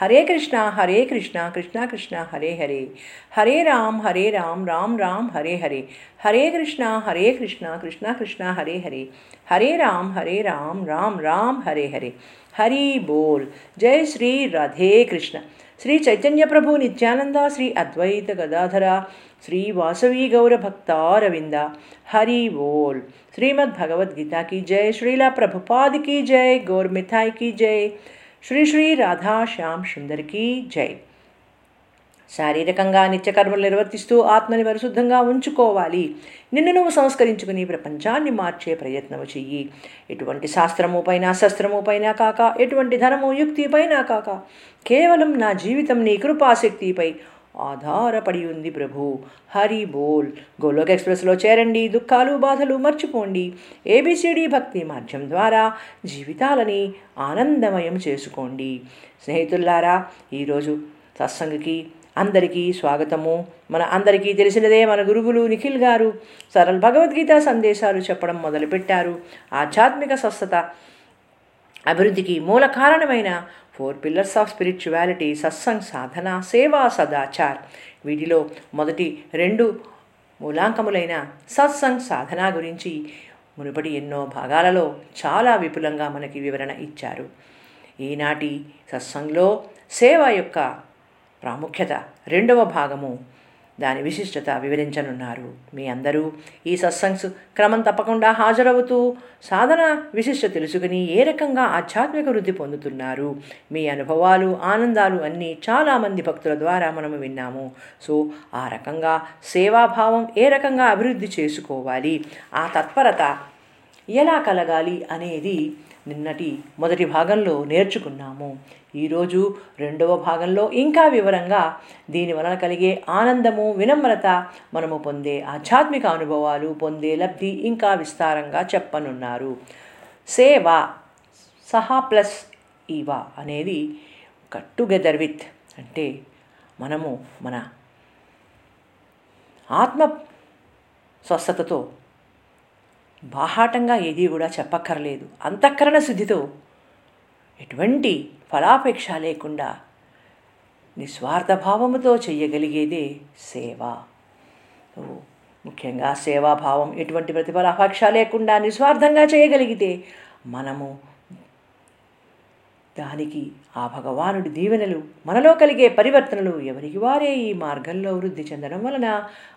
हरे कृष्णा हरे कृष्णा कृष्णा कृष्णा, हरे हरे। हरे राम हरे राम राम राम, हरे हरे। हरे कृष्णा हरे कृष्णा कृष्णा कृष्णा, हरे हरे। हरे राम हरे राम राम राम, हरे हरे। हरि बोल। जय श्री राधे कृष्ण। श्री चैतन्य प्रभु नित्यानंद, श्री अद्वैत गदाधरा, श्री वासवी गौर भक्तारविंदा हरि बोल। श्रीमद्भगवद्गीता की जय, श्रीला प्रभुपाद की जय, गौर मिथाई की जय। శ్రీ శ్రీ రాధా శ్యామ్ సుందరికి జై. శారీరకంగా నిత్యకర్మలు నిర్వర్తిస్తూ ఆత్మని పరిశుద్ధంగా ఉంచుకోవాలి. నిన్ను నువ్వు సంస్కరించుకుని ప్రపంచాన్ని మార్చే ప్రయత్నము చెయ్యి. ఎటువంటి శాస్త్రము పైన శస్త్రము పైన కాక ఎటువంటి ధనము యుక్తి పైన కాక కేవలం నా జీవితం నీ కృపాశక్తిపై ఆధారపడి ఉంది ప్రభు. హరి బోల్. గోలోక్ ఎక్స్ప్రెస్లో చేరండి. దుఃఖాలు బాధలు మర్చిపోండి. ఏబిసిడి భక్తి మార్గం ద్వారా జీవితాలని ఆనందమయం చేసుకోండి. స్నేహితుల్లారా ఈరోజు సత్సంగకి అందరికీ స్వాగతము. మన అందరికీ తెలిసినదే మన గురువులు నిఖిల్ గారు సరళ భగవద్గీత సందేశాలు చెప్పడం మొదలుపెట్టారు. ఆధ్యాత్మిక స్వస్థత అభివృద్ధికి మూల కారణమైన ఫోర్ పిల్లర్స్ ఆఫ్ స్పిరిచువాలిటీ సత్సంగ్ సాధన సేవా సదాచార్ వీటిలో మొదటి రెండు మూలాంకములైన సత్సంగ్ సాధన గురించి మునుపటి ఎన్నో భాగాలలో చాలా విపులంగా మనకి వివరణ ఇచ్చారు. ఈనాటి సత్సంగ్లో సేవ యొక్క ప్రాముఖ్యత రెండవ భాగము దాని విశిష్టత వివరించనున్నారు. మీ అందరూ ఈ సత్సంగ్స్ క్రమం తప్పకుండా హాజరవుతూ సాధన విశిష్ట తెలుసుకుని ఏ రకంగా ఆధ్యాత్మిక వృద్ధి పొందుతున్నారు. మీ అనుభవాలు ఆనందాలు అన్నీ చాలామంది భక్తుల ద్వారా మనము విన్నాము. సో ఆ రకంగా సేవాభావం ఏ రకంగా అభివృద్ధి చేసుకోవాలి? ఆ తత్పరత ఎలా కలగాలి అనేది నిన్నటి మొదటి భాగంలో నేర్చుకున్నాము. ఈరోజు రెండవ భాగంలో ఇంకా వివరంగా దీని వలన కలిగే ఆనందము వినమ్రత మనము పొందే ఆధ్యాత్మిక అనుభవాలు పొందే లబ్ధి ఇంకా విస్తారంగా చెప్పనున్నారు. సేవ సహా ప్లస్ ఈవ అనేది కట్ టుగెదర్ విత్ అంటే మనము మన ఆత్మ స్వస్థతతో బాహాటంగా ఏదీ కూడా చెప్పక్కర్లేదు. అంతఃకరణ శుద్ధితో ఎటువంటి ఫలాపేక్ష లేకుండా నిస్వార్థభావముతో చేయగలిగేదే చెయ్యగలిగేదే సేవ. ముఖ్యంగా సేవాభావం ఎటువంటి ప్రతిఫలాపేక్ష లేకుండా నిస్వార్థంగా చేయగలిగితే మనము దానికి ఆ భగవానుడి దీవెనలు మనలో కలిగే పరివర్తనలు ఎవరికి వారే ఈ మార్గంలో వృద్ధి చెందడం వలన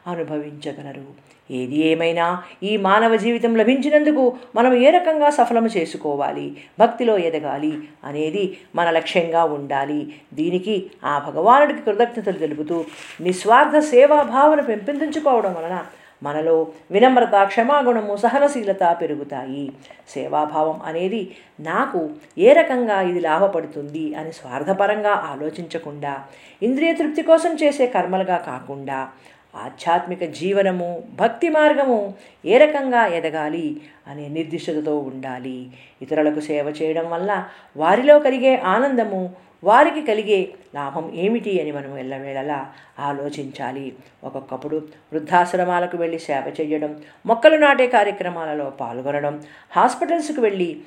అనుభవించగలరు? ఏది ఏమైనా ఈ మానవ జీవితం లభించినందుకు మనం ఏ రకంగా సఫలము చేసుకోవాలి? భక్తిలో ఎదగాలి అనేది మన లక్ష్యంగా ఉండాలి. దీనికి ఆ భగవానుడికి కృతజ్ఞతలు తెలుపుతూ నిస్వార్థ సేవాభావన పెంపొందించుకోవడం వలన మనలో వినమ్రత క్షమాగుణము సహనశీలత పెరుగుతాయి. సేవాభావం అనేది నాకు ఏ రకంగా ఇది లాభపడుతుంది అని స్వార్థపరంగా ఆలోచించకుండా ఇంద్రియ తృప్తి కోసం చేసే కర్మలుగా కాకుండా ఆధ్యాత్మిక జీవనము భక్తి మార్గము ఏ రకంగా ఎదగాలి అనే నిర్దిష్టతతో ఉండాలి. ఇతరులకు సేవ చేయడం వల్ల వారిలో కలిగే ఆనందము వారికి కలిగే లాభం ఏమిటి అని మనం ఎల్లవేళలా ఆలోచించాలి. ఒక్కొక్కప్పుడు వృద్ధాశ్రమాలకు వెళ్ళి సేవ చేయడం మొక్కలు నాటే కార్యక్రమాలలో పాల్గొనడం హాస్పిటల్స్కి వెళ్ళి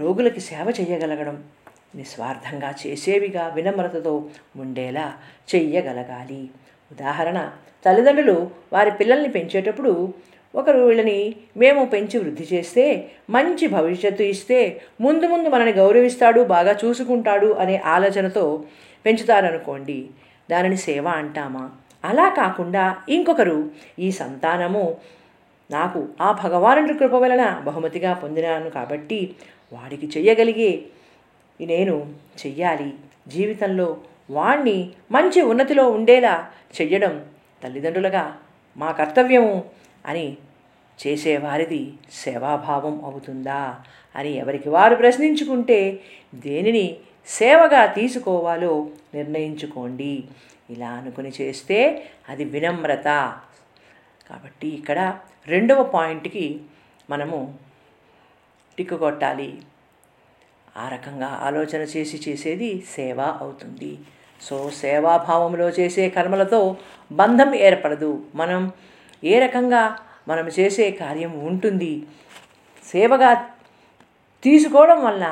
రోగులకి సేవ చేయగలగడం నిస్వార్థంగా చేసేవిగా వినమ్రతతో ఉండేలా చెయ్యగలగాలి. ఉదాహరణ తల్లిదండ్రులు వారి పిల్లల్ని పెంచేటప్పుడు ఒకరు వీళ్ళని మేము పెంచి వృద్ధి చేస్తే మంచి భవిష్యత్తు ఇస్తే ముందు ముందు మనని గౌరవిస్తాడు బాగా చూసుకుంటాడు అనే ఆలోచనతో పెంచుతారనుకోండి. దానిని సేవ అంటామా? అలా కాకుండా ఇంకొకరు ఈ సంతానము నాకు ఆ భగవానుడి కృప వలన బహుమతిగా పొందినాను కాబట్టి వాడికి చెయ్యగలిగే నేను చెయ్యాలి. జీవితంలో వాణ్ణి మంచి ఉన్నతిలో ఉండేలా చెయ్యడం తల్లిదండ్రులుగా మా కర్తవ్యము. అని చేసేవారిది సేవాభావం అవుతుందా అని ఎవరికి వారు ప్రశ్నించుకుంటే దేనిని సేవగా తీసుకోవాలో నిర్ణయించుకోండి. ఇలా అనుకుని చేస్తే అది వినమ్రత. కాబట్టి ఇక్కడ రెండవ పాయింట్కి మనము టిక్కు కొట్టాలి ఆ రకంగా ఆలోచన చేసి చేసేది సేవ అవుతుంది. సో సేవాభావంలో చేసే కర్మలతో బంధం ఏర్పడదు. మనం ఏ రకంగా మనం చేసే కార్యం ఉంటుంది? సేవగా తీసుకోవడం వల్ల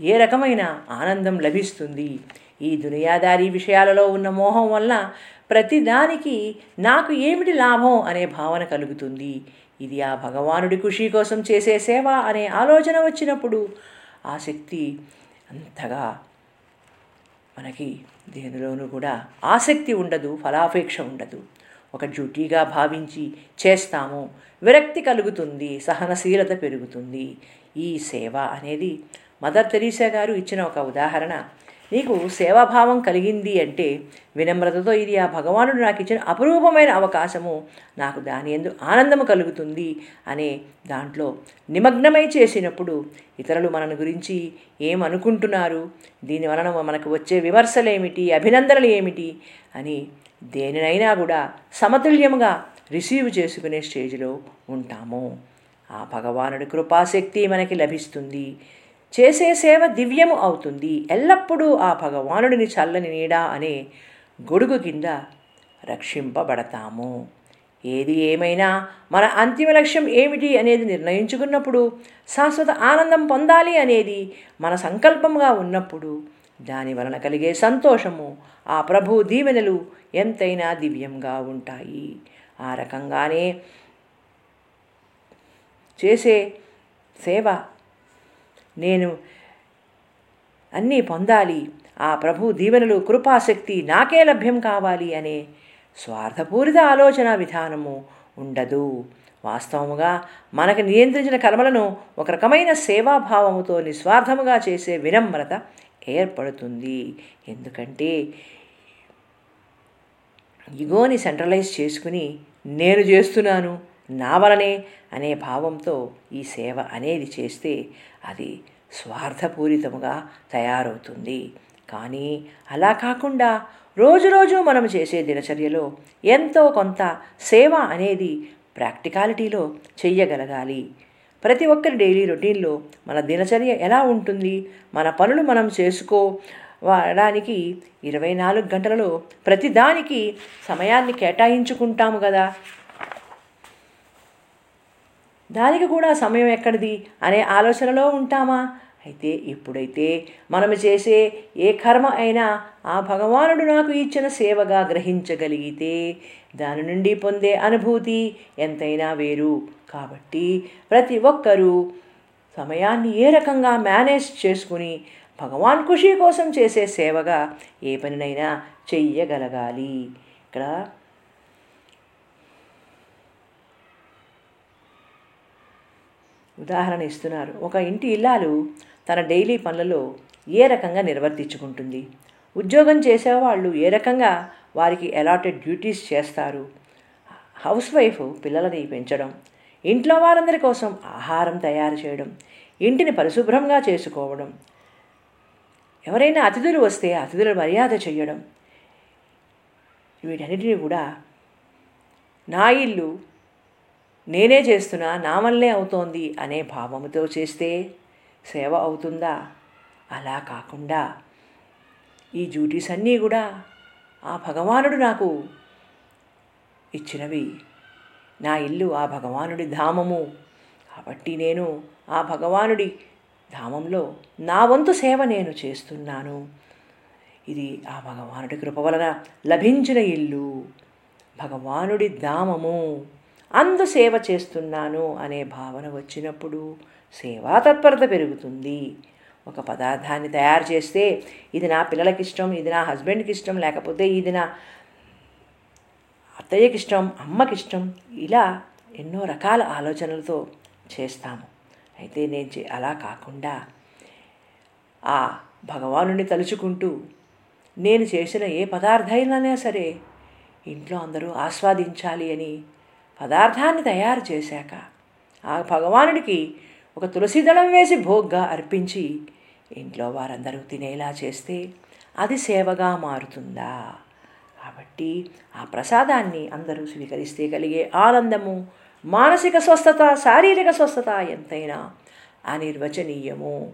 ఏ రకమైన ఆనందం లభిస్తుంది? ఈ దునియాదారీ విషయాలలో ఉన్న మోహం వల్ల ప్రతిదానికి నాకు ఏమిటి లాభం అనే భావన కలుగుతుంది. ఇది ఆ భగవానుడి ఖుషి కోసం చేసే సేవ అనే ఆలోచన వచ్చినప్పుడు ఆ శక్తి అంతగా మనకి దేనిలోనూ కూడా ఆసక్తి ఉండదు ఫలాపేక్ష ఉండదు. ఒక డ్యూటీగా భావించి చేస్తాము. విరక్తి కలుగుతుంది సహనశీలత పెరుగుతుంది. ఈ సేవ అనేది మదర్ తెరీసా గారు ఇచ్చిన ఒక ఉదాహరణ. నీకు సేవాభావం కలిగింది అంటే వినమ్రతతో ఇది ఆ భగవానుడు నాకు ఇచ్చిన అపురూపమైన అవకాశము. నాకు దాని ఎందు ఆనందము కలుగుతుంది అనే దాంట్లో నిమగ్నమై చేసినప్పుడు ఇతరులు మన గురించి ఏమనుకుంటున్నారు దీని వలన మనకు వచ్చే విమర్శలేమిటి? అభినందనలు ఏమిటి అని దేనినైనా కూడా సమతుల్యముగా రిసీవ్ చేసుకునే స్టేజ్లో ఉంటాము. ఆ భగవానుడి కృపాశక్తి మనకి లభిస్తుంది. చేసే సేవ దివ్యము అవుతుంది. ఎల్లప్పుడూ ఆ భగవానుడిని చల్లని నీడ అనే గొడుగు కింద రక్షింపబడతాము. ఏది ఏమైనా మన అంతిమ లక్ష్యం ఏమిటి అనేది నిర్ణయించుకున్నప్పుడు శాశ్వత ఆనందం పొందాలి అనేది మన సంకల్పంగా ఉన్నప్పుడు దాని వలన కలిగే సంతోషము ఆ ప్రభు దీవెనలు ఎంతైనా దివ్యంగా ఉంటాయి. ఆ రకంగానే చేసే సేవ నేను అన్నీ పొందాలి. ఆ ప్రభు దీవెనలు కృపాశక్తి నాకే లభ్యం కావాలి అనే స్వార్థపూరిత ఆలోచన విధానము ఉండదు. వాస్తవముగా మనకు నియంత్రించిన కర్మలను ఒక రకమైన సేవాభావముతో నిస్వార్థముగా చేసే వినమ్రత ఏర్పడుతుంది. ఎందుకంటే ఇగోని సెంట్రలైజ్ చేసుకుని నేను చేస్తున్నాను నా వలనే అనే భావంతో ఈ సేవ అనేది చేస్తే అది స్వార్థపూరితముగా తయారవుతుంది. కానీ అలా కాకుండా రోజు రోజు మనం చేసే దినచర్యలో ఎంతో కొంత సేవ అనేది ప్రాక్టికాలిటీలో చెయ్యగలగాలి. ప్రతి ఒక్కరి డైలీ రొటీన్లో మన దినచర్య ఎలా ఉంటుంది? మన పనులు మనం చేసుకోవడానికి ఇరవై నాలుగు గంటలలో ప్రతిదానికి సమయాన్ని కేటాయించుకుంటాము కదా? దానికి కూడా సమయం ఎక్కడిది? అనే ఆలోచనలో ఉంటామా? అయితే ఇప్పుడైతే మనం చేసే ఏ కర్మ అయినా ఆ భగవానుడు నాకు ఇచ్చిన సేవగా గ్రహించగలిగితే దాని నుండి పొందే అనుభూతి ఎంతైనా వేరు. కాబట్టి ప్రతి ఒక్కరూ సమయాన్ని ఏ రకంగా మేనేజ్ చేసుకుని భగవాన్ ఖుషి కోసం చేసే సేవగా ఏ పనినైనా చెయ్యగలగాలి. ఇక్కడ ఉదాహరణ ఇస్తున్నారు. ఒక ఇంటి ఇల్లాలు తన డైలీ పనులలో ఏ రకంగా నిర్వర్తించుకుంటుంది? ఉద్యోగం చేసేవాళ్ళు ఏ రకంగా వారికి అలాటెడ్ డ్యూటీస్ చేస్తారు? హౌస్ వైఫ్ పిల్లలని పెంచడం ఇంట్లో వారందరి కోసం ఆహారం తయారు చేయడం ఇంటిని పరిశుభ్రంగా చేసుకోవడం ఎవరైనా అతిథులు వస్తే అతిథుల మర్యాద చేయడం వీటన్నిటిని కూడా నా ఇల్లు నేనే చేస్తున్నా నా వల్లే అవుతోంది అనే భావముతో చేస్తే సేవ అవుతుందా? అలా కాకుండా ఈ డ్యూటీస్ అన్నీ కూడా ఆ భగవానుడు నాకు ఇచ్చినవి. నా ఇల్లు ఆ భగవానుడి ధామము. కాబట్టి నేను ఆ భగవానుడి ధామంలో నా వంతు సేవ నేను చేస్తున్నాను. ఇది ఆ భగవానుడి కృప వలన లభించిన ఇల్లు. భగవానుడి ధామము. అందు సేవ చేస్తున్నాను అనే భావన వచ్చినప్పుడు సేవా తత్పరత పెరుగుతుంది. ఒక పదార్థాన్ని తయారు చేస్తే ఇది నా పిల్లలకి ఇష్టం ఇది నా హస్బెండ్కి ఇష్టం లేకపోతే ఇది నా అత్తయ్యకి ఇష్టం అమ్మకి ఇష్టం ఇలా ఎన్నో రకాల ఆలోచనలతో చేస్తాము. అయితే నేను చే అలా కాకుండా ఆ భగవానుని తలుచుకుంటూ నేను చేసిన ఏ పదార్థమైనా సరే ఇంట్లో అందరూ ఆస్వాదించాలి అని పదార్థాన్ని తయారు చేశాక ఆ భగవానుడికి ఒక తులసిదళం వేసి భోగ్గా అర్పించి ఇంట్లో వారందరూ తినేలా చేస్తే అది సేవగా మారుతుందా? కాబట్టి ఆ ప్రసాదాన్ని అందరూ స్వీకరిస్తే కలిగే ఆనందము మానసిక స్వస్థత శారీరక స్వస్థత ఎంతైనా అనిర్వచనీయము.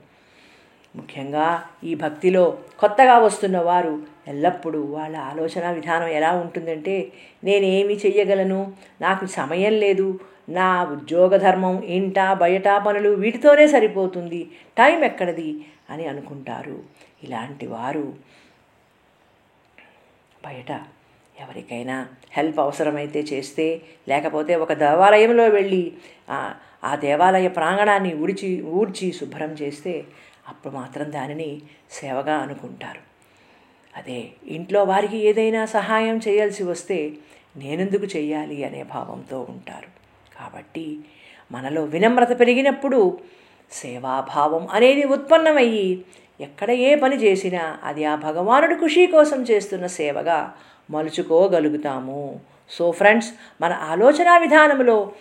ముఖ్యంగా ఈ భక్తిలో కొత్తగా వస్తున్న వారు ఎల్లప్పుడూ వాళ్ళ ఆలోచన విధానం ఎలా ఉంటుందంటే నేనేమి చెయ్యగలను? నాకు సమయం లేదు. నా ఉద్యోగ ధర్మం ఇంట బయట పనులు వీటితోనే సరిపోతుంది. టైం ఎక్కడది? అని అనుకుంటారు. ఇలాంటి వారు బయట ఎవరికైనా హెల్ప్ అవసరమైతే చేస్తే లేకపోతే ఒక దేవాలయంలో వెళ్ళి ఆ దేవాలయ ప్రాంగణాన్ని ఉడిచి ఊడ్చి శుభ్రం చేస్తే అప్పుడు మాత్రం దానిని సేవగా అనుకుంటారు. అదే ఇంట్లో వారికి ఏదైనా సహాయం చేయాల్సి వస్తే నేనెందుకు చేయాలి అనే భావంతో ఉంటారు. కాబట్టి మనలో వినమ్రత పెరిగినప్పుడు సేవాభావం అనేది ఉత్పన్నమయ్యి ఎక్కడ ఏ పని చేసినా అది ఆ భగవానుడి ఖుషి కోసం చేస్తున్న సేవగా మలుచుకోగలుగుతాము. సో ఫ్రెండ్స్ మన ఆలోచన విధానంలో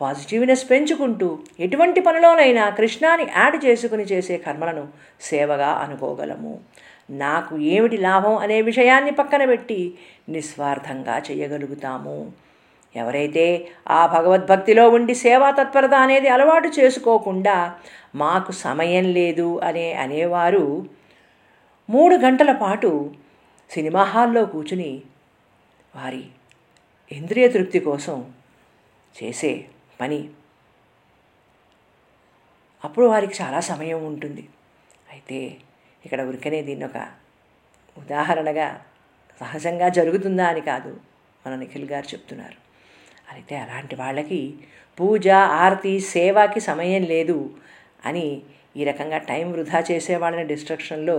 పాజిటివ్నెస్ పెంచుకుంటూ ఎటువంటి పనిలోనైనా కృష్ణాని యాడ్ చేసుకుని చేసే కర్మలను సేవగా అనుకోగలము. నాకు ఏమిటి లాభం అనే విషయాన్ని పక్కన పెట్టి నిస్వార్థంగా చేయగలుగుతాము. ఎవరైతే ఆ భగవద్భక్తిలో ఉండి సేవా తత్పరత అనేది అలవాటు చేసుకోకుండా మాకు సమయం లేదు అనే అనేవారు మూడు గంటల పాటు సినిమా హాల్లో కూర్చుని వారి ఇంద్రియ తృప్తి కోసం చేసే పని. అప్పుడు వారికి చాలా సమయం ఉంటుంది. అయితే ఇక్కడ ఉరికనే దీన్ని ఒక ఉదాహరణగా సహజంగా జరుగుతుందా అని కాదు మన నిఖిల్ గారు చెప్తున్నారు. అయితే అలాంటి వాళ్ళకి పూజ ఆరతి సేవకి సమయం లేదు అని ఈ రకంగా టైం వృధా చేసే వాళ్ళని డిస్ట్రక్షన్లో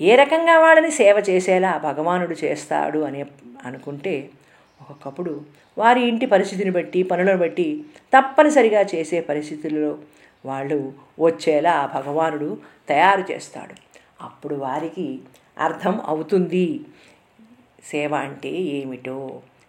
ఏ రకంగా వాళ్ళని సేవ చేసేలా భగవానుడు చేస్తాడు అని అనుకుంటే ఒక్కొక్కప్పుడు వారి ఇంటి పరిస్థితిని బట్టి పనులను బట్టి తప్పనిసరిగా చేసే పరిస్థితుల్లో వాళ్ళు వచ్చేలా ఆ భగవానుడు తయారు చేస్తాడు. అప్పుడు వారికి అర్థం అవుతుంది. సేవ అంటే ఏమిటో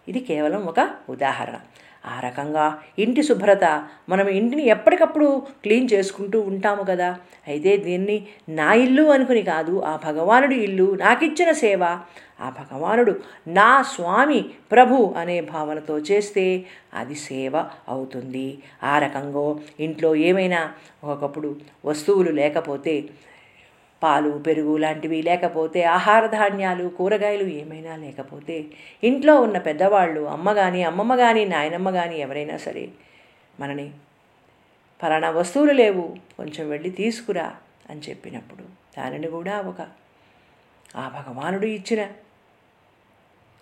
ఇది కేవలం ఒక ఉదాహరణ. ఆ రకంగా ఇంటి శుభ్రత మనం ఇంటిని ఎప్పటికప్పుడు క్లీన్ చేసుకుంటూ ఉంటాము కదా. అయితే దీన్ని నా ఇల్లు అనుకుని కాదు ఆ భగవానుడి ఇల్లు నాకిచ్చిన సేవ. ఆ భగవానుడు నా స్వామి ప్రభు అనే భావనతో చేస్తే అది సేవ అవుతుంది. ఆ రకంగా ఇంట్లో ఏమైనా ఒకప్పుడు వస్తువులు లేకపోతే పాలు పెరుగు లాంటివి లేకపోతే ఆహార ధాన్యాలు కూరగాయలు ఏమైనా లేకపోతే ఇంట్లో ఉన్న పెద్దవాళ్ళు అమ్మ కానీ అమ్మమ్మ కానీ నాయనమ్మ కానీ ఎవరైనా సరే మనని ఫలానా వస్తువులు లేవు కొంచెం వెళ్ళి తీసుకురా అని చెప్పినప్పుడు దానిని కూడా ఒక ఆ భగవానుడు ఇచ్చిన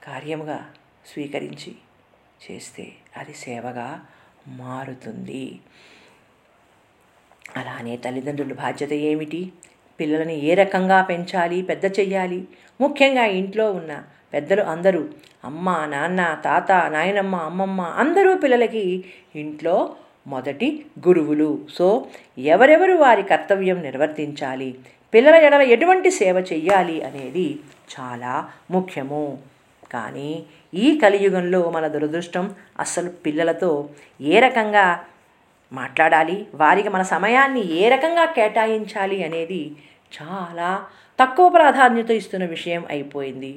కార్యముగా స్వీకరించి చేస్తే అది సేవగా మారుతుంది. అలానే తల్లిదండ్రుల బాధ్యత ఏమిటి? పిల్లలని ఏ రకంగా పెంచాలి పెద్ద చెయ్యాలి? ముఖ్యంగా ఇంట్లో ఉన్న పెద్దలు అందరూ అమ్మ నాన్న తాత నాయనమ్మ అమ్మమ్మ అందరూ పిల్లలకి ఇంట్లో మొదటి గురువులు. సో ఎవరెవరు వారి కర్తవ్యం నిర్వర్తించాలి? పిల్లల ఎడల ఎటువంటి సేవ చెయ్యాలి అనేది చాలా ముఖ్యము. కానీ ఈ కలియుగంలో మన దురదృష్టం అస్సలు పిల్లలతో ఏ రకంగా మాట్లాడాలి. వారికి మన సమయాన్ని ఏ రకంగా కేటాయించాలి అనేది చాలా తక్కువ ప్రాధాన్యత ఇస్తున్న విషయం అయిపోయింది.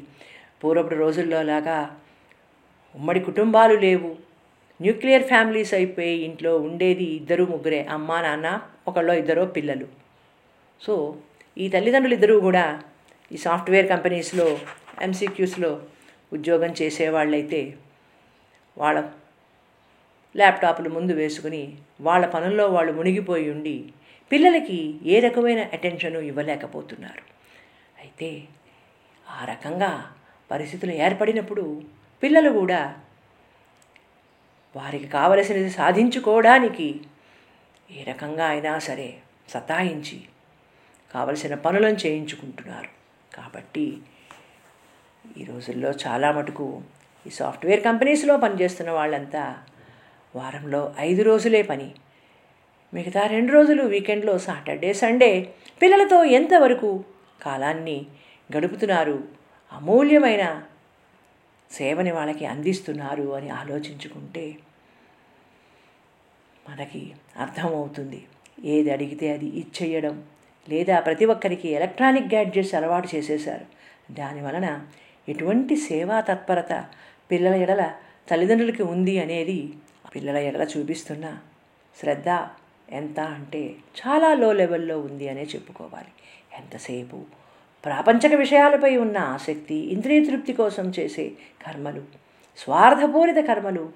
పూర్వపు రోజుల్లో లాగా ఉమ్మడి కుటుంబాలు లేవు. న్యూక్లియర్ ఫ్యామిలీస్ అయిపోయి ఇంట్లో ఉండేది ఇద్దరు ముగ్గురే అమ్మ నాన్న ఒకళ్ళో ఇద్దరో పిల్లలు. సో ఈ తల్లిదండ్రులు ఇద్దరూ కూడా ఈ సాఫ్ట్వేర్ కంపెనీస్లో ఎంసీక్యూస్లో ఉద్యోగం చేసేవాళ్ళైతే వాళ్ళ ల్యాప్టాప్లు ముందు వేసుకుని వాళ్ళ పనుల్లో వాళ్ళు మునిగిపోయి ఉండి పిల్లలకి ఏ రకమైన అటెన్షను ఇవ్వలేకపోతున్నారు. అయితే ఆ రకంగా పరిస్థితులు ఏర్పడినప్పుడు పిల్లలు కూడా వారికి కావలసినది సాధించుకోవడానికి ఏ రకంగా అయినా సరే సతాయించి కావలసిన పనులను చేయించుకుంటున్నారు. కాబట్టి ఈ రోజుల్లో చాలా మటుకు ఈ సాఫ్ట్వేర్ కంపెనీస్లో పనిచేస్తున్న వాళ్ళంతా వారంలో ఐదు రోజులే పని. మిగతా రెండు రోజులు వీకెండ్లో సాటర్డే సండే పిల్లలతో ఎంతవరకు కాలాన్ని గడుపుతున్నారు అమూల్యమైన సేవని వాళ్ళకి అందిస్తున్నారు అని ఆలోచించుకుంటే మనకి అర్థమవుతుంది. ఏది అడిగితే అది ఇచ్చేయడం లేదా ప్రతి ఒక్కరికి ఎలక్ట్రానిక్ గ్యాడ్జెట్స్ అలవాటు చేసేశారు. దాని వలన ఎటువంటి సేవా తత్పరత పిల్లల ఎడల తల్లిదండ్రులకి ఉంది అనేది పిల్లల ఎడల చూపిస్తున్న శ్రద్ధ ఎంత అంటే చాలా లో లెవెల్లో ఉంది అనే చెప్పుకోవాలి. ఎంతసేపు? ప్రాపంచక విషయాలపై ఉన్న ఆసక్తి ఇంద్రియ తృప్తి కోసం చేసే కర్మలు స్వార్థపూరిత కర్మలు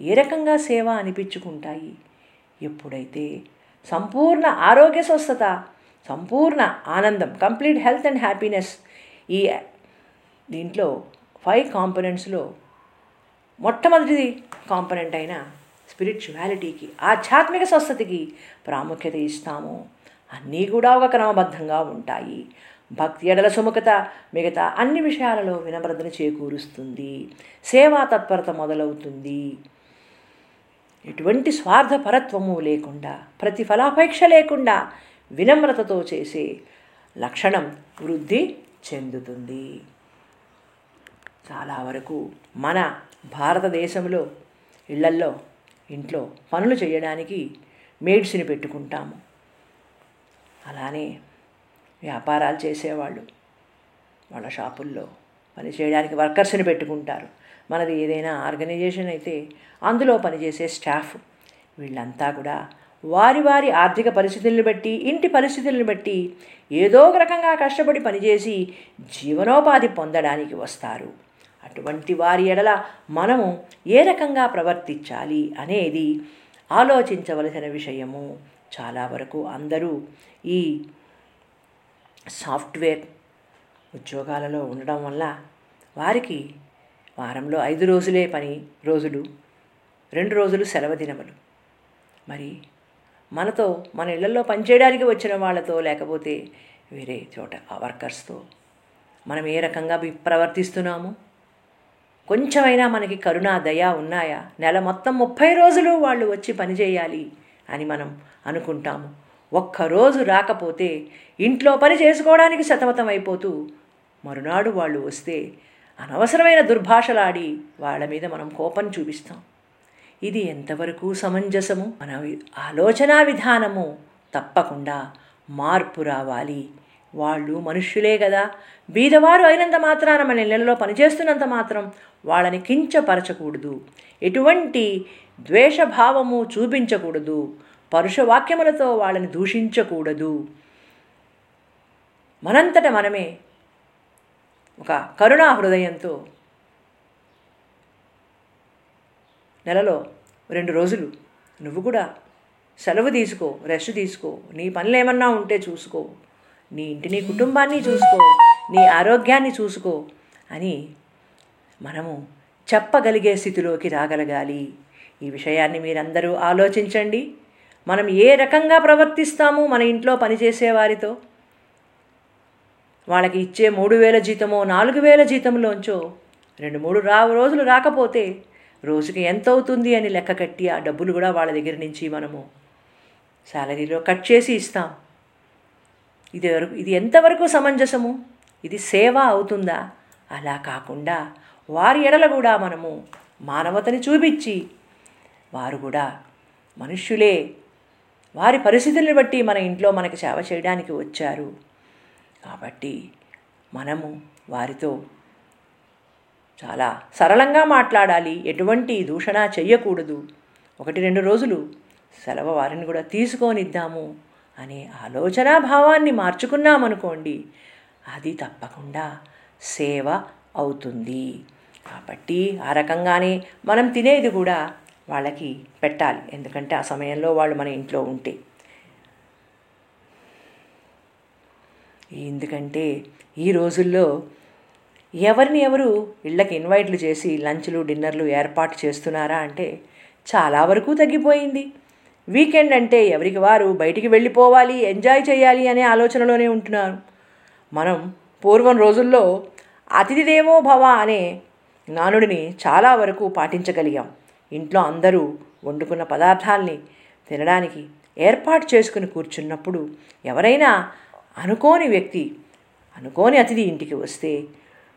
ఏ రకంగా సేవ అనిపించుకుంటాయి? ఎప్పుడైతే సంపూర్ణ ఆరోగ్య స్వస్థత సంపూర్ణ ఆనందం కంప్లీట్ హెల్త్ అండ్ హ్యాపీనెస్ ఈ దీంట్లో ఫైవ్ కాంపనెంట్స్లో మొట్టమొదటిది కాంపనెంట్ అయిన స్పిరిచువాలిటీకి ఆధ్యాత్మిక స్వస్థతకి ప్రాముఖ్యత ఇస్తాము. అన్నీ కూడా ఒక క్రమబద్ధంగా ఉంటాయి. భక్తి ఎడల సుముఖత మిగతా అన్ని విషయాలలో వినమ్రతను చేకూరుస్తుంది. సేవా తత్పరత మొదలవుతుంది. ఎటువంటి స్వార్థపరత్వము లేకుండా ప్రతిఫలాపేక్ష లేకుండా వినమ్రతతో చేసే లక్షణం వృద్ధి చెందుతుంది. చాలా వరకు మన భారతదేశంలో ఇళ్ళల్లో ఇంట్లో పనులు చేయడానికి మేడ్స్ని పెట్టుకుంటాము. అలానే వ్యాపారాలు చేసేవాళ్ళు. వాళ్ళ షాపుల్లో పని చేయడానికి వర్కర్స్ని పెట్టుకుంటారు. మనది ఏదైనా ఆర్గనైజేషన్ అయితే అందులో పనిచేసే స్టాఫ్. వీళ్ళంతా కూడా వారి వారి ఆర్థిక పరిస్థితులను బట్టి ఇంటి పరిస్థితులను బట్టి ఏదో ఒక రకంగా కష్టపడి పనిచేసి జీవనోపాధి పొందడానికి వస్తారు. అటువంటి వారి ఎడల మనము ఏ రకంగా ప్రవర్తించాలి అనేది ఆలోచించవలసిన విషయము. చాలా వరకు అందరూ ఈ సాఫ్ట్వేర్ ఉద్యోగాలలో ఉండడం వల్ల వారికి వారంలో ఐదు రోజులే పని రోజులు రెండు రోజులు సెలవు దినములు. మరి మనతో మన ఇళ్ళలో పనిచేయడానికి వచ్చిన వాళ్ళతో లేకపోతే వేరే చోట ఆ వర్కర్స్తో మనం ఏ రకంగా వి- ప్రవర్తిస్తున్నాము? కొంచెమైనా మనకి కరుణ దయ ఉన్నాయా? నెల మొత్తం ముప్పై రోజులు వాళ్ళు వచ్చి పనిచేయాలి అని మనం అనుకుంటాము. ఒక్కరోజు రాకపోతే ఇంట్లో పని చేసుకోవడానికి సతమతం అయిపోతూ మరునాడు వాళ్ళు వస్తే అనవసరమైన దుర్భాషలాడి వాళ్ళ మీద మనం కోపం చూపిస్తాం. ఇది ఎంతవరకు సమంజసము? మన ఆలోచనా విధానము తప్పకుండా మార్పు రావాలి. వాళ్ళు మనుష్యులే కదా. బీదవారు అయినంత మాత్రాన మన ఇళ్ళలో పనిచేస్తున్నంత మాత్రం వాళ్ళని కించపరచకూడదు. ఎటువంటి ద్వేషభావము చూపించకూడదు. పరుష వాక్యములతో వాళ్ళని దూషించకూడదు. మనంతట మనమే ఒక కరుణా హృదయంతో నెలలో రెండు రోజులు నువ్వు కూడా సెలవు తీసుకో రెస్ట్ తీసుకో నీ పనులు ఏమన్నా ఉంటే చూసుకో. నీ ఇంటిని కుటుంబాన్ని చూసుకో నీ ఆరోగ్యాన్ని చూసుకో అని మనము చెప్పగలిగే స్థితిలోకి రాగలగాలి. ఈ విషయాన్ని మీరందరూ ఆలోచించండి. మనం ఏ రకంగా ప్రవర్తిస్తాము మన ఇంట్లో పనిచేసే వారితో వాళ్ళకి ఇచ్చే మూడు వేల జీతమో నాలుగు వేల జీతంలోంచో రెండు మూడు రా రోజులు రాకపోతే రోజుకి ఎంత అవుతుంది అని లెక్క కట్టి ఆ డబ్బులు కూడా వాళ్ళ దగ్గర నుంచి మనము శాలరీలో కట్ చేసి ఇస్తాం. ఇది వరకు ఇది ఎంతవరకు సమంజసము? ఇది సేవ అవుతుందా? అలా కాకుండా వారి ఎడల కూడా మనము మానవతని చూపించి వారు కూడా మనుష్యులే. వారి పరిస్థితులను బట్టి మన ఇంట్లో మనకి సేవ చేయడానికి వచ్చారు. కాబట్టి మనము వారితో చాలా సరళంగా మాట్లాడాలి. ఎటువంటి దూషణ చెయ్యకూడదు. ఒకటి రెండు రోజులు సెలవు వారిని కూడా తీసుకొనిద్దాము. అనే ఆలోచనా భావాన్ని మార్చుకున్నామనుకోండి అది తప్పకుండా సేవ అవుతుంది. కాబట్టి ఆ రకంగానే మనం తినేది కూడా వాళ్ళకి పెట్టాలి. ఎందుకంటే ఆ సమయంలో వాళ్ళు మన ఇంట్లో ఉంటే. ఎందుకంటే ఈ రోజుల్లో ఎవరిని ఎవరు ఇళ్ళకి ఇన్వైట్లు చేసి లంచ్లు డిన్నర్లు ఏర్పాటు చేస్తున్నారా అంటే చాలా వరకు తగ్గిపోయింది. వీకెండ్ అంటే ఎవరికి వారు బయటికి వెళ్ళిపోవాలి ఎంజాయ్ చేయాలి అనే ఆలోచనలోనే ఉంటున్నారు. మనం పూర్వం రోజుల్లో అతిథిదేవో భవ అనే నానుడిని చాలా వరకు పాటించగలిగాం. ఇంట్లో అందరూ వండుకున్న పదార్థాల్ని తినడానికి ఏర్పాటు చేసుకుని కూర్చున్నప్పుడు ఎవరైనా అనుకోని వ్యక్తి అనుకోని అతిథి ఇంటికి వస్తే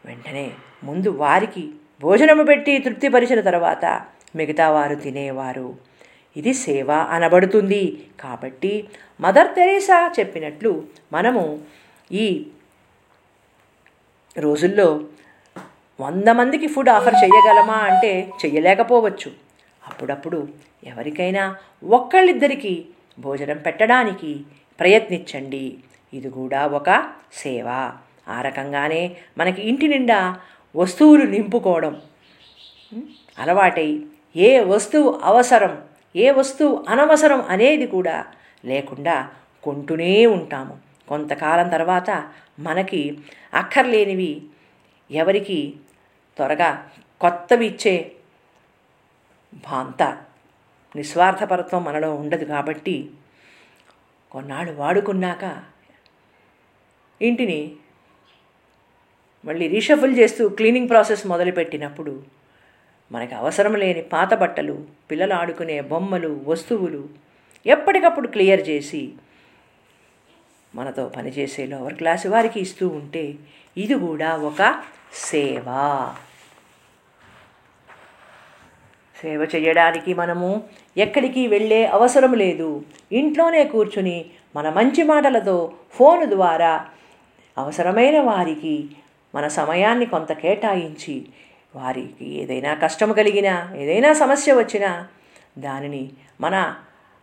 వెంటనే ముందు వారికి భోజనము పెట్టి తృప్తిపరిచిన తర్వాత మిగతా వారు తినేవారు. ఇది సేవ అనబడుతుంది. కాబట్టి మదర్ తెరేసా చెప్పినట్లు మనము ఈ రోజుల్లో వంద మందికి ఫుడ్ ఆఫర్ చేయగలమా అంటే చెయ్యలేకపోవచ్చు. అప్పుడప్పుడు ఎవరికైనా ఒక్కళ్ళిద్దరికి భోజనం పెట్టడానికి ప్రయత్నించండి. ఇది కూడా ఒక సేవ. ఆ రకంగానే మనకి ఇంటి నిండా వస్తువులు నింపుకోవడం అలవాటై ఏ వస్తువు అవసరం ఏ వస్తువు అనవసరం అనేది కూడా లేకుండా కొంటూనే ఉంటాము. కొంతకాలం తర్వాత మనకి అక్కర్లేనివి ఎవరికి త్వరగా కొత్తవి ఇచ్చే భాంత నిస్వార్థపరత్వం మనలో ఉండదు కాబట్టి కొన్నాళ్ళు వాడుకున్నాక ఇంటిని మళ్ళీ రీషఫుల్ చేస్తూ క్లీనింగ్ ప్రాసెస్ మొదలుపెట్టినప్పుడు మనకు అవసరం లేని పాత బట్టలు పిల్లలు ఆడుకునే బొమ్మలు వస్తువులు ఎప్పటికప్పుడు క్లియర్ చేసి మనతో పనిచేసే లోవర్ క్లాస్ వారికి ఇస్తూ ఉంటే ఇది కూడా ఒక సేవ. సేవ చేయడానికి మనము ఎక్కడికి వెళ్ళే అవసరం లేదు. ఇంట్లోనే కూర్చుని మన మంచి మాటలతో ఫోను ద్వారా అవసరమైన వారికి మన సమయాన్ని కొంత కేటాయించి వారికి ఏదైనా కష్టం కలిగినా ఏదైనా సమస్య వచ్చినా దానిని మన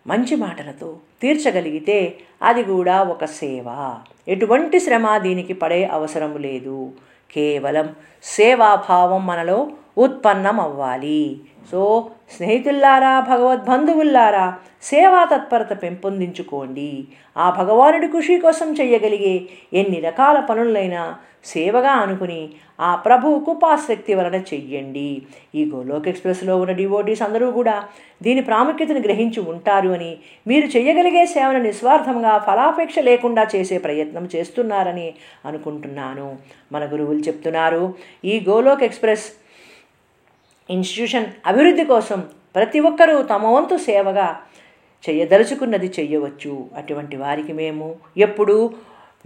మంచి మాటలతో తీర్చగలిగితే అది కూడా ఒక సేవ. ఎటువంటి శ్రమ దీనికి పడే అవసరం లేదు. కేవలం సేవాభావం మనలో ఉత్పన్నం అవ్వాలి సో స్నేహితుల్లారా భగవద్బంధువుల్లారా సేవా తత్పరత పెంపొందించుకోండి. ఆ భగవానుడి ఖుషి కోసం చెయ్యగలిగే ఎన్ని రకాల పనులైనా సేవగా అనుకుని ఆ ప్రభు కుపాశక్తి వలన చెయ్యండి. ఈ గోలోక్ ఎక్స్ప్రెస్లో ఉన్న డివోటీస్ అందరూ కూడా దీని ప్రాముఖ్యతను గ్రహించి ఉంటారు అని మీరు చెయ్యగలిగే సేవను నిస్వార్థంగా ఫలాపేక్ష లేకుండా చేసే ప్రయత్నం చేస్తున్నారని అనుకుంటున్నాను. మన గురువులు చెప్తున్నారు ఈ గోలోక్ ఎక్స్ప్రెస్ ఇన్స్టిట్యూషన్ అభివృద్ధి కోసం ప్రతి ఒక్కరూ తమ వంతు సేవగా చేయదలుచుకున్నది చెయ్యవచ్చు అటువంటి వారికి మేము ఎప్పుడూ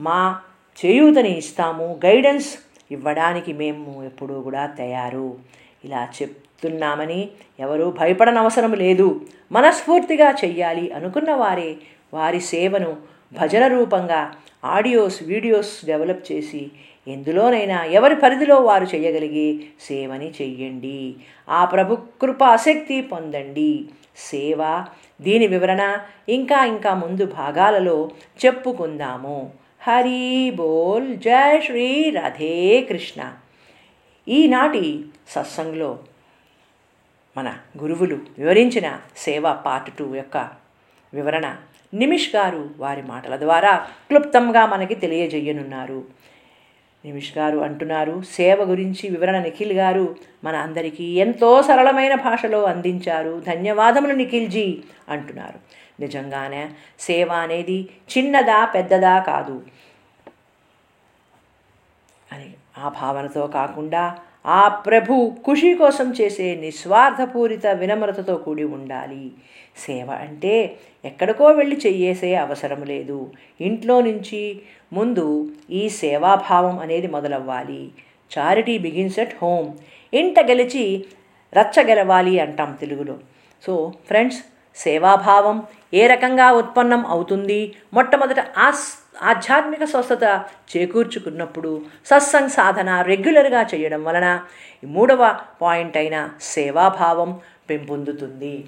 మా చేయూతని ఇస్తాము. గైడెన్స్ ఇవ్వడానికి మేము ఎప్పుడూ కూడా తయారు. ఇలా చెప్తున్నామని ఎవరూ భయపడనవసరం లేదు. మనస్ఫూర్తిగా చెయ్యాలి అనుకున్న వారే వారి సేవను భజన రూపంగా ఆడియోస్ వీడియోస్ డెవలప్ చేసి ఎందులోనైనా ఎవరి పరిధిలో వారు చేయగలిగే సేవని చెయ్యండి. ఆ ప్రభు కృపాశక్తి పొందండి. సేవ దీని వివరణ ఇంకా ఇంకా ముందు భాగాలలో చెప్పుకుందాము. హరి బోల్ జయ శ్రీ రాధే కృష్ణ. ఈనాటి సత్సంగ్లో మన గురువులు వివరించిన సేవ పార్ట్ టూ యొక్క వివరణ నిమిష్ గారు వారి మాటల ద్వారా క్లుప్తంగా మనకి తెలియజేయనున్నారు. నిమిష్ గారు అంటున్నారు. సేవ గురించి వివరణ నిఖిల్ గారు మన అందరికీ ఎంతో సరళమైన భాషలో అందించారు. ధన్యవాదములు నిఖిల్జీ అంటున్నారు. నిజంగానే సేవ అనేది చిన్నదా పెద్దదా కాదు. అని ఆ భావనతో కాకుండా ఆ ప్రభు ఖుషి కోసం చేసే నిస్వార్థపూరిత వినమ్రతతో కూడి ఉండాలి. సేవ అంటే ఎక్కడికో వెళ్ళి చెయ్యేసే అవసరం లేదు. ఇంట్లో నుంచి ముందు ఈ సేవాభావం అనేది మొదలవ్వాలి. Charity begins at home. ఇంట గెలిచి రచ్చగెలవాలి అంటాం తెలుగులో. సో ఫ్రెండ్స్ సేవాభావం ఏ రకంగా ఉత్పన్నం అవుతుంది? మొట్టమొదట ఆస్ ఆధ్యాత్మిక స్వస్థత చేకూర్చుకున్నప్పుడు సత్సంగ్ సాధన రెగ్యులర్గా చేయడం వలన మూడవ పాయింట్ అయిన సేవాభావం పెంపొందుతుంది.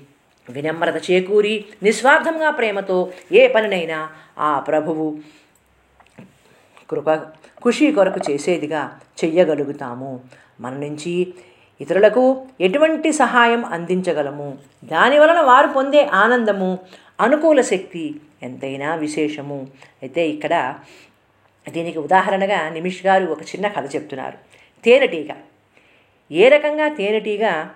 వినమ్రత చేకూరి నిస్వార్థంగా ప్రేమతో ఏ పనినైనా ఆ ప్రభువు కృప ఖుషి కొరకు చేసేదిగా చెయ్యగలుగుతాము. మన నుంచి ఇతరులకు ఎటువంటి సహాయం అందించగలము? దాని వలన వారు పొందే ఆనందము అనుకూల శక్తి ఎంతైనా విశేషము. అయితే ఇక్కడ దీనికి ఉదాహరణగా నిమిష్ గారు ఒక చిన్న కథ చెప్తున్నారు. తేనెటీగ. ఏ రకంగా తేనెటీగ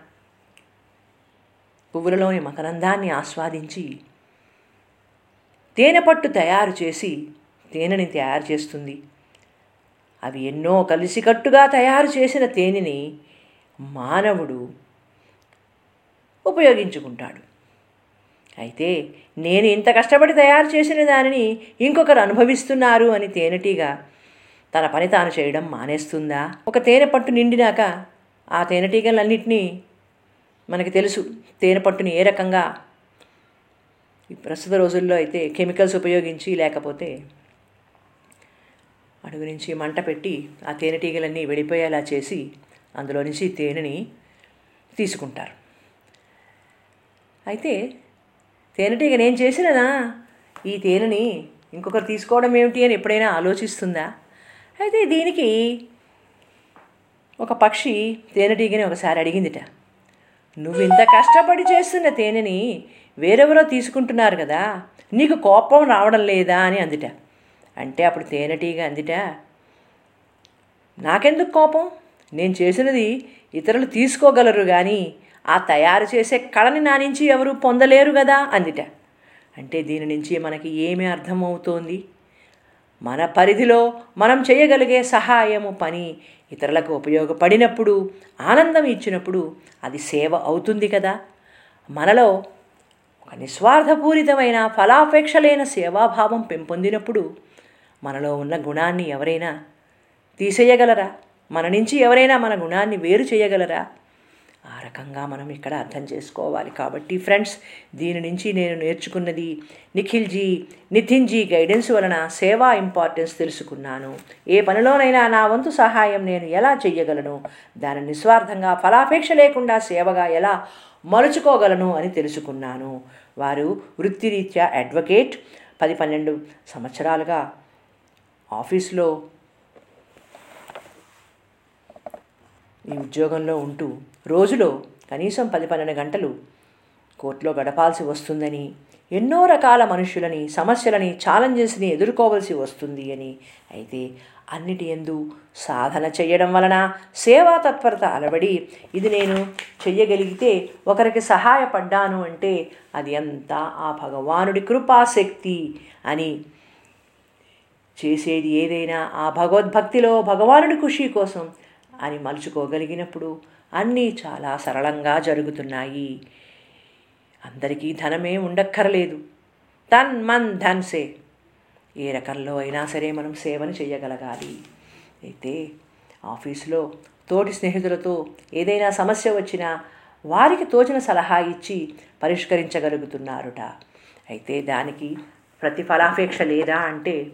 పువ్వులలోని మకరందాన్ని ఆస్వాదించి తేనె పట్టు తయారు చేసి తేనెని తయారు చేస్తుంది. అవి ఎన్నో కలిసికట్టుగా తయారు చేసిన తేనెని మానవుడు ఉపయోగించుకుంటాడు. అయితే నేను ఇంత కష్టపడి తయారు చేసిన దానిని ఇంకొకరు అనుభవిస్తున్నారు అని తేనెటీగ తన పని తాను చేయడం మానేస్తుందా? ఒక తేనె పట్టు నిండినాక ఆ తేనెటీగలన్నింటినీ మనకి తెలుసు. తేనె పట్టుని ఏ రకంగా ఈ ప్రస్తుత రోజుల్లో అయితే కెమికల్స్ ఉపయోగించి లేకపోతే అడుగు నుంచి మంట పెట్టి ఆ తేనెటీగలన్నీ వెళ్ళిపోయేలా చేసి అందులో నుంచి తేనెని తీసుకుంటారు. అయితే తేనెటీగ నేను చేసినదా? ఈ తేనెని ఇంకొకరు తీసుకోవడం ఏమిటి అని ఎప్పుడైనా ఆలోచిస్తుందా? అయితే దీనికి ఒక పక్షి తేనెటీగని ఒకసారి అడిగిందిట. నువ్వు ఇంత కష్టపడి చేస్తున్న తేనెని వేరెవరో తీసుకుంటున్నారు కదా నీకు కోపం రావడం లేదా అని అందిట. అంటే అప్పుడు తేనెటీగ అందిట నాకెందుకు కోపం? నేను చేసినది ఇతరులు తీసుకోగలరు కానీ ఆ తయారు చేసే కళని నా నుంచి ఎవరు పొందలేరు కదా అందిట. అంటే దీని నుంచి మనకి ఏమి అర్థమవుతోంది? మన పరిధిలో మనం చేయగలిగే సహాయము పని ఇతరులకు ఉపయోగపడినప్పుడు ఆనందం ఇచ్చినప్పుడు అది సేవ అవుతుంది కదా? మనలో ఒక నిస్వార్థపూరితమైన ఫలాపేక్ష లేని సేవాభావం పెంపొందినప్పుడు మనలో ఉన్న గుణాన్ని ఎవరైనా తీసేయగలరా? మన నుంచి ఎవరైనా మన గుణాన్ని వేరు చేయగలరా? రకంగా మనం ఇక్కడ అర్థం చేసుకోవాలి. కాబట్టి ఫ్రెండ్స్ దీని నుంచి నేను నేర్చుకున్నది నిఖిల్జీ నితిన్జీ గైడెన్స్ వలన సేవా ఇంపార్టెన్స్ తెలుసుకున్నాను. ఏ పనిలోనైనా నా వంతు సహాయం నేను ఎలా చెయ్యగలను? దాని నిస్వార్థంగా ఫలాపేక్ష లేకుండా సేవగా ఎలా మలుచుకోగలను అని తెలుసుకున్నాను. వారు వృత్తిరీత్యా అడ్వకేట్. పది పన్నెండు సంవత్సరాలుగా ఆఫీస్లో ఈ ఉద్యోగంలో ఉంటూ రోజులో కనీసం పది పన్నెండు గంటలు కోర్టులో గడపాల్సి వస్తుందని ఎన్నో రకాల మనుషులని సమస్యలని ఛాలెంజెస్ని ఎదుర్కోవాల్సి వస్తుంది అని. అయితే అన్నిటి ఎందు సాధన చేయడం వలన సేవా తత్పరత అలవడి ఇది నేను చెయ్యగలిగితే ఒకరికి సహాయపడ్డాను అంటే అది అంతా ఆ భగవానుడి కృపాశక్తి అని. చేసేది ఏదైనా ఆ భగవద్భక్తిలో భగవానుడి ఖుషి కోసం అని మలుచుకోగలిగినప్పుడు అన్నీ చాలా సరళంగా జరుగుతున్నాయి. అందరికీ ధనమే ఉండక్కర్లేదు. తన్ మన్ ధన్ సే. ఏ రకంలో అయినా సరే మనం సేవను చేయగలగాలి. అయితే ఆఫీసులో తోటి స్నేహితులతో ఏదైనా సమస్య వచ్చినా వారికి తోచిన సలహా ఇచ్చి పరిష్కరించగలుగుతున్నారుట. అయితే దానికి ప్రతిఫలాపేక్ష లేదా అంటే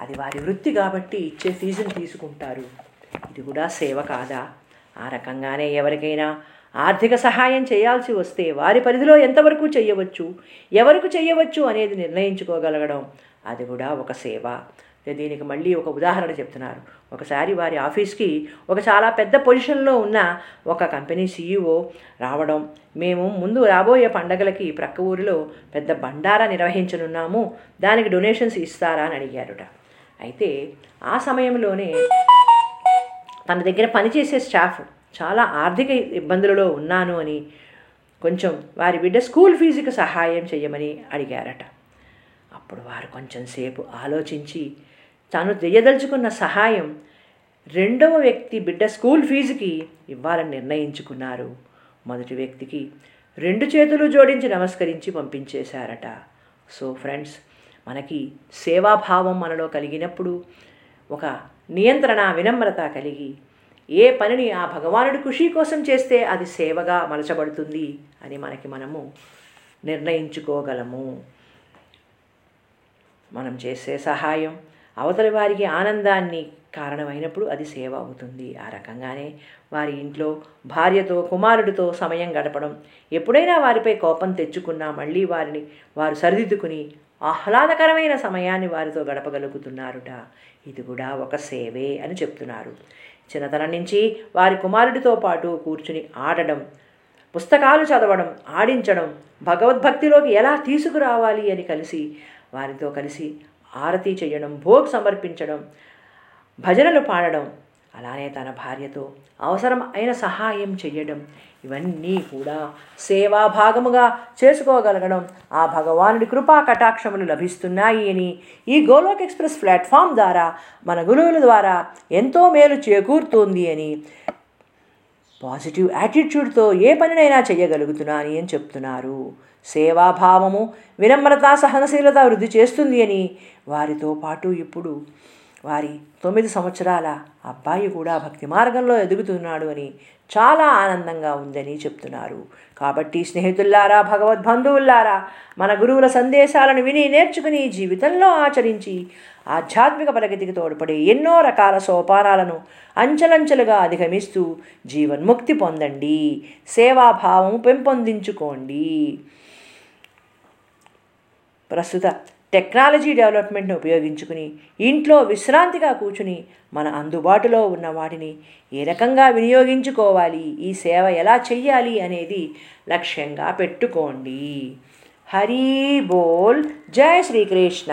అది వారి వృత్తి కాబట్టి ఇచ్చే ఫీజుని తీసుకుంటారు. ఇది కూడా సేవ కాదా? ఆ రకంగానే ఎవరికైనా ఆర్థిక సహాయం చేయాల్సి వస్తే వారి పరిధిలో ఎంతవరకు చేయవచ్చు ఎవరికి చేయవచ్చు అనేది నిర్ణయించుకోగలగడం అది కూడా ఒక సేవ. దీనికి మళ్ళీ ఒక ఉదాహరణ చెప్తున్నారు. ఒకసారి వారి ఆఫీస్కి ఒక చాలా పెద్ద పొజిషన్లో ఉన్న ఒక కంపెనీ సీఈఓ రావడం మేము ముందు రాబోయే పండగలకి ప్రక్క ఊరిలో పెద్ద బండారా నిర్వహించనున్నాము దానికి డొనేషన్స్ ఇస్తారా అని అడిగారుట. అయితే ఆ సమయంలోనే తన దగ్గర పనిచేసే స్టాఫ్ చాలా ఆర్థిక ఇబ్బందులలో ఉన్నాను అని కొంచెం వారి బిడ్డ స్కూల్ ఫీజుకి సహాయం చేయమని అడిగారట. అప్పుడు వారు కొంచెం సేపు ఆలోచించి తాను చేయదలుచుకున్న సహాయం రెండవ వ్యక్తి బిడ్డ స్కూల్ ఫీజుకి ఇవ్వాలని నిర్ణయించుకున్నారు. మొదటి వ్యక్తికి రెండు చేతులు జోడించి నమస్కరించి పంపించేశారట. సో ఫ్రెండ్స్ మనకి సేవాభావం మనలో కలిగినప్పుడు ఒక నియంత్రణ వినమ్రత కలిగి. ఏ పనిని ఆ భగవానుడి ఖుషి కోసం చేస్తే అది సేవగా మలచబడుతుంది అని మనకి మనము నిర్ణయించుకోగలము. మనం చేసే సహాయం అవతలి వారికి ఆనందాన్ని కారణమైనప్పుడు అది సేవ అవుతుంది. ఆ రకంగానే వారి ఇంట్లో భార్యతో కుమారుడితో సమయం గడపడం. ఎప్పుడైనా వారిపై కోపం తెచ్చుకున్నా మళ్ళీ వారిని వారు సరిదిద్దుకుని ఆహ్లాదకరమైన సమయాన్ని వారితో గడపగలుగుతున్నారుట. ఇది కూడా ఒక సేవే అని చెప్తున్నారు. చిన్నతనం నుంచి వారి కుమారుడితో పాటు కూర్చుని ఆడడం పుస్తకాలు చదవడం ఆడించడం భగవద్భక్తిలోకి ఎలా తీసుకురావాలి అని కలిసి వారితో కలిసి ఆరతి చేయడం భోగ్ సమర్పించడం భజనలు పాడడం అలానే తన భార్యతో అవసరం అయిన సహాయం చేయడం ఇవన్నీ కూడా సేవా భాగముగా చేసుకోగలగడం ఆ భగవానుడి కృపా కటాక్షములు లభిస్తున్నాయి అని ఈ గోలోక్ ఎక్స్ప్రెస్ ప్లాట్ఫామ్ ద్వారా మన గురువుల ద్వారా ఎంతో మేలు చేకూరుతోంది అని పాజిటివ్ యాటిట్యూడ్తో ఏ పనినైనా చేయగలుగుతున్నాను అని చెప్తున్నారు. సేవాభావము వినమ్రత సహనశీలత వృద్ధి చేస్తుంది అని వారితో పాటు ఇప్పుడు వారి తొమ్మిది సంవత్సరాల అబ్బాయి కూడా భక్తి మార్గంలో ఎదుగుతున్నాడు అని చాలా ఆనందంగా ఉందని చెప్తున్నారు. కాబట్టి స్నేహితుల్లారా భగవద్బంధువుల్లారా మన గురువుల సందేశాలను విని నేర్చుకుని జీవితంలో ఆచరించి ఆధ్యాత్మిక ప్రగతికి తోడ్పడే ఎన్నో రకాల సోపానాలను అంచెలంచెలుగా అధిగమిస్తూ జీవన్ముక్తి పొందండి. సేవాభావం పెంపొందించుకోండి. ప్రస్తుత టెక్నాలజీ డెవలప్మెంట్ను ఉపయోగించుకుని ఇంట్లో విశ్రాంతిగా కూర్చుని మన అందుబాటులో ఉన్న వాటిని ఏ రకంగా వినియోగించుకోవాలి ఈ సేవ ఎలా చెయ్యాలి అనేది లక్ష్యంగా పెట్టుకోండి. హరి బోల్ జయ శ్రీకృష్ణ.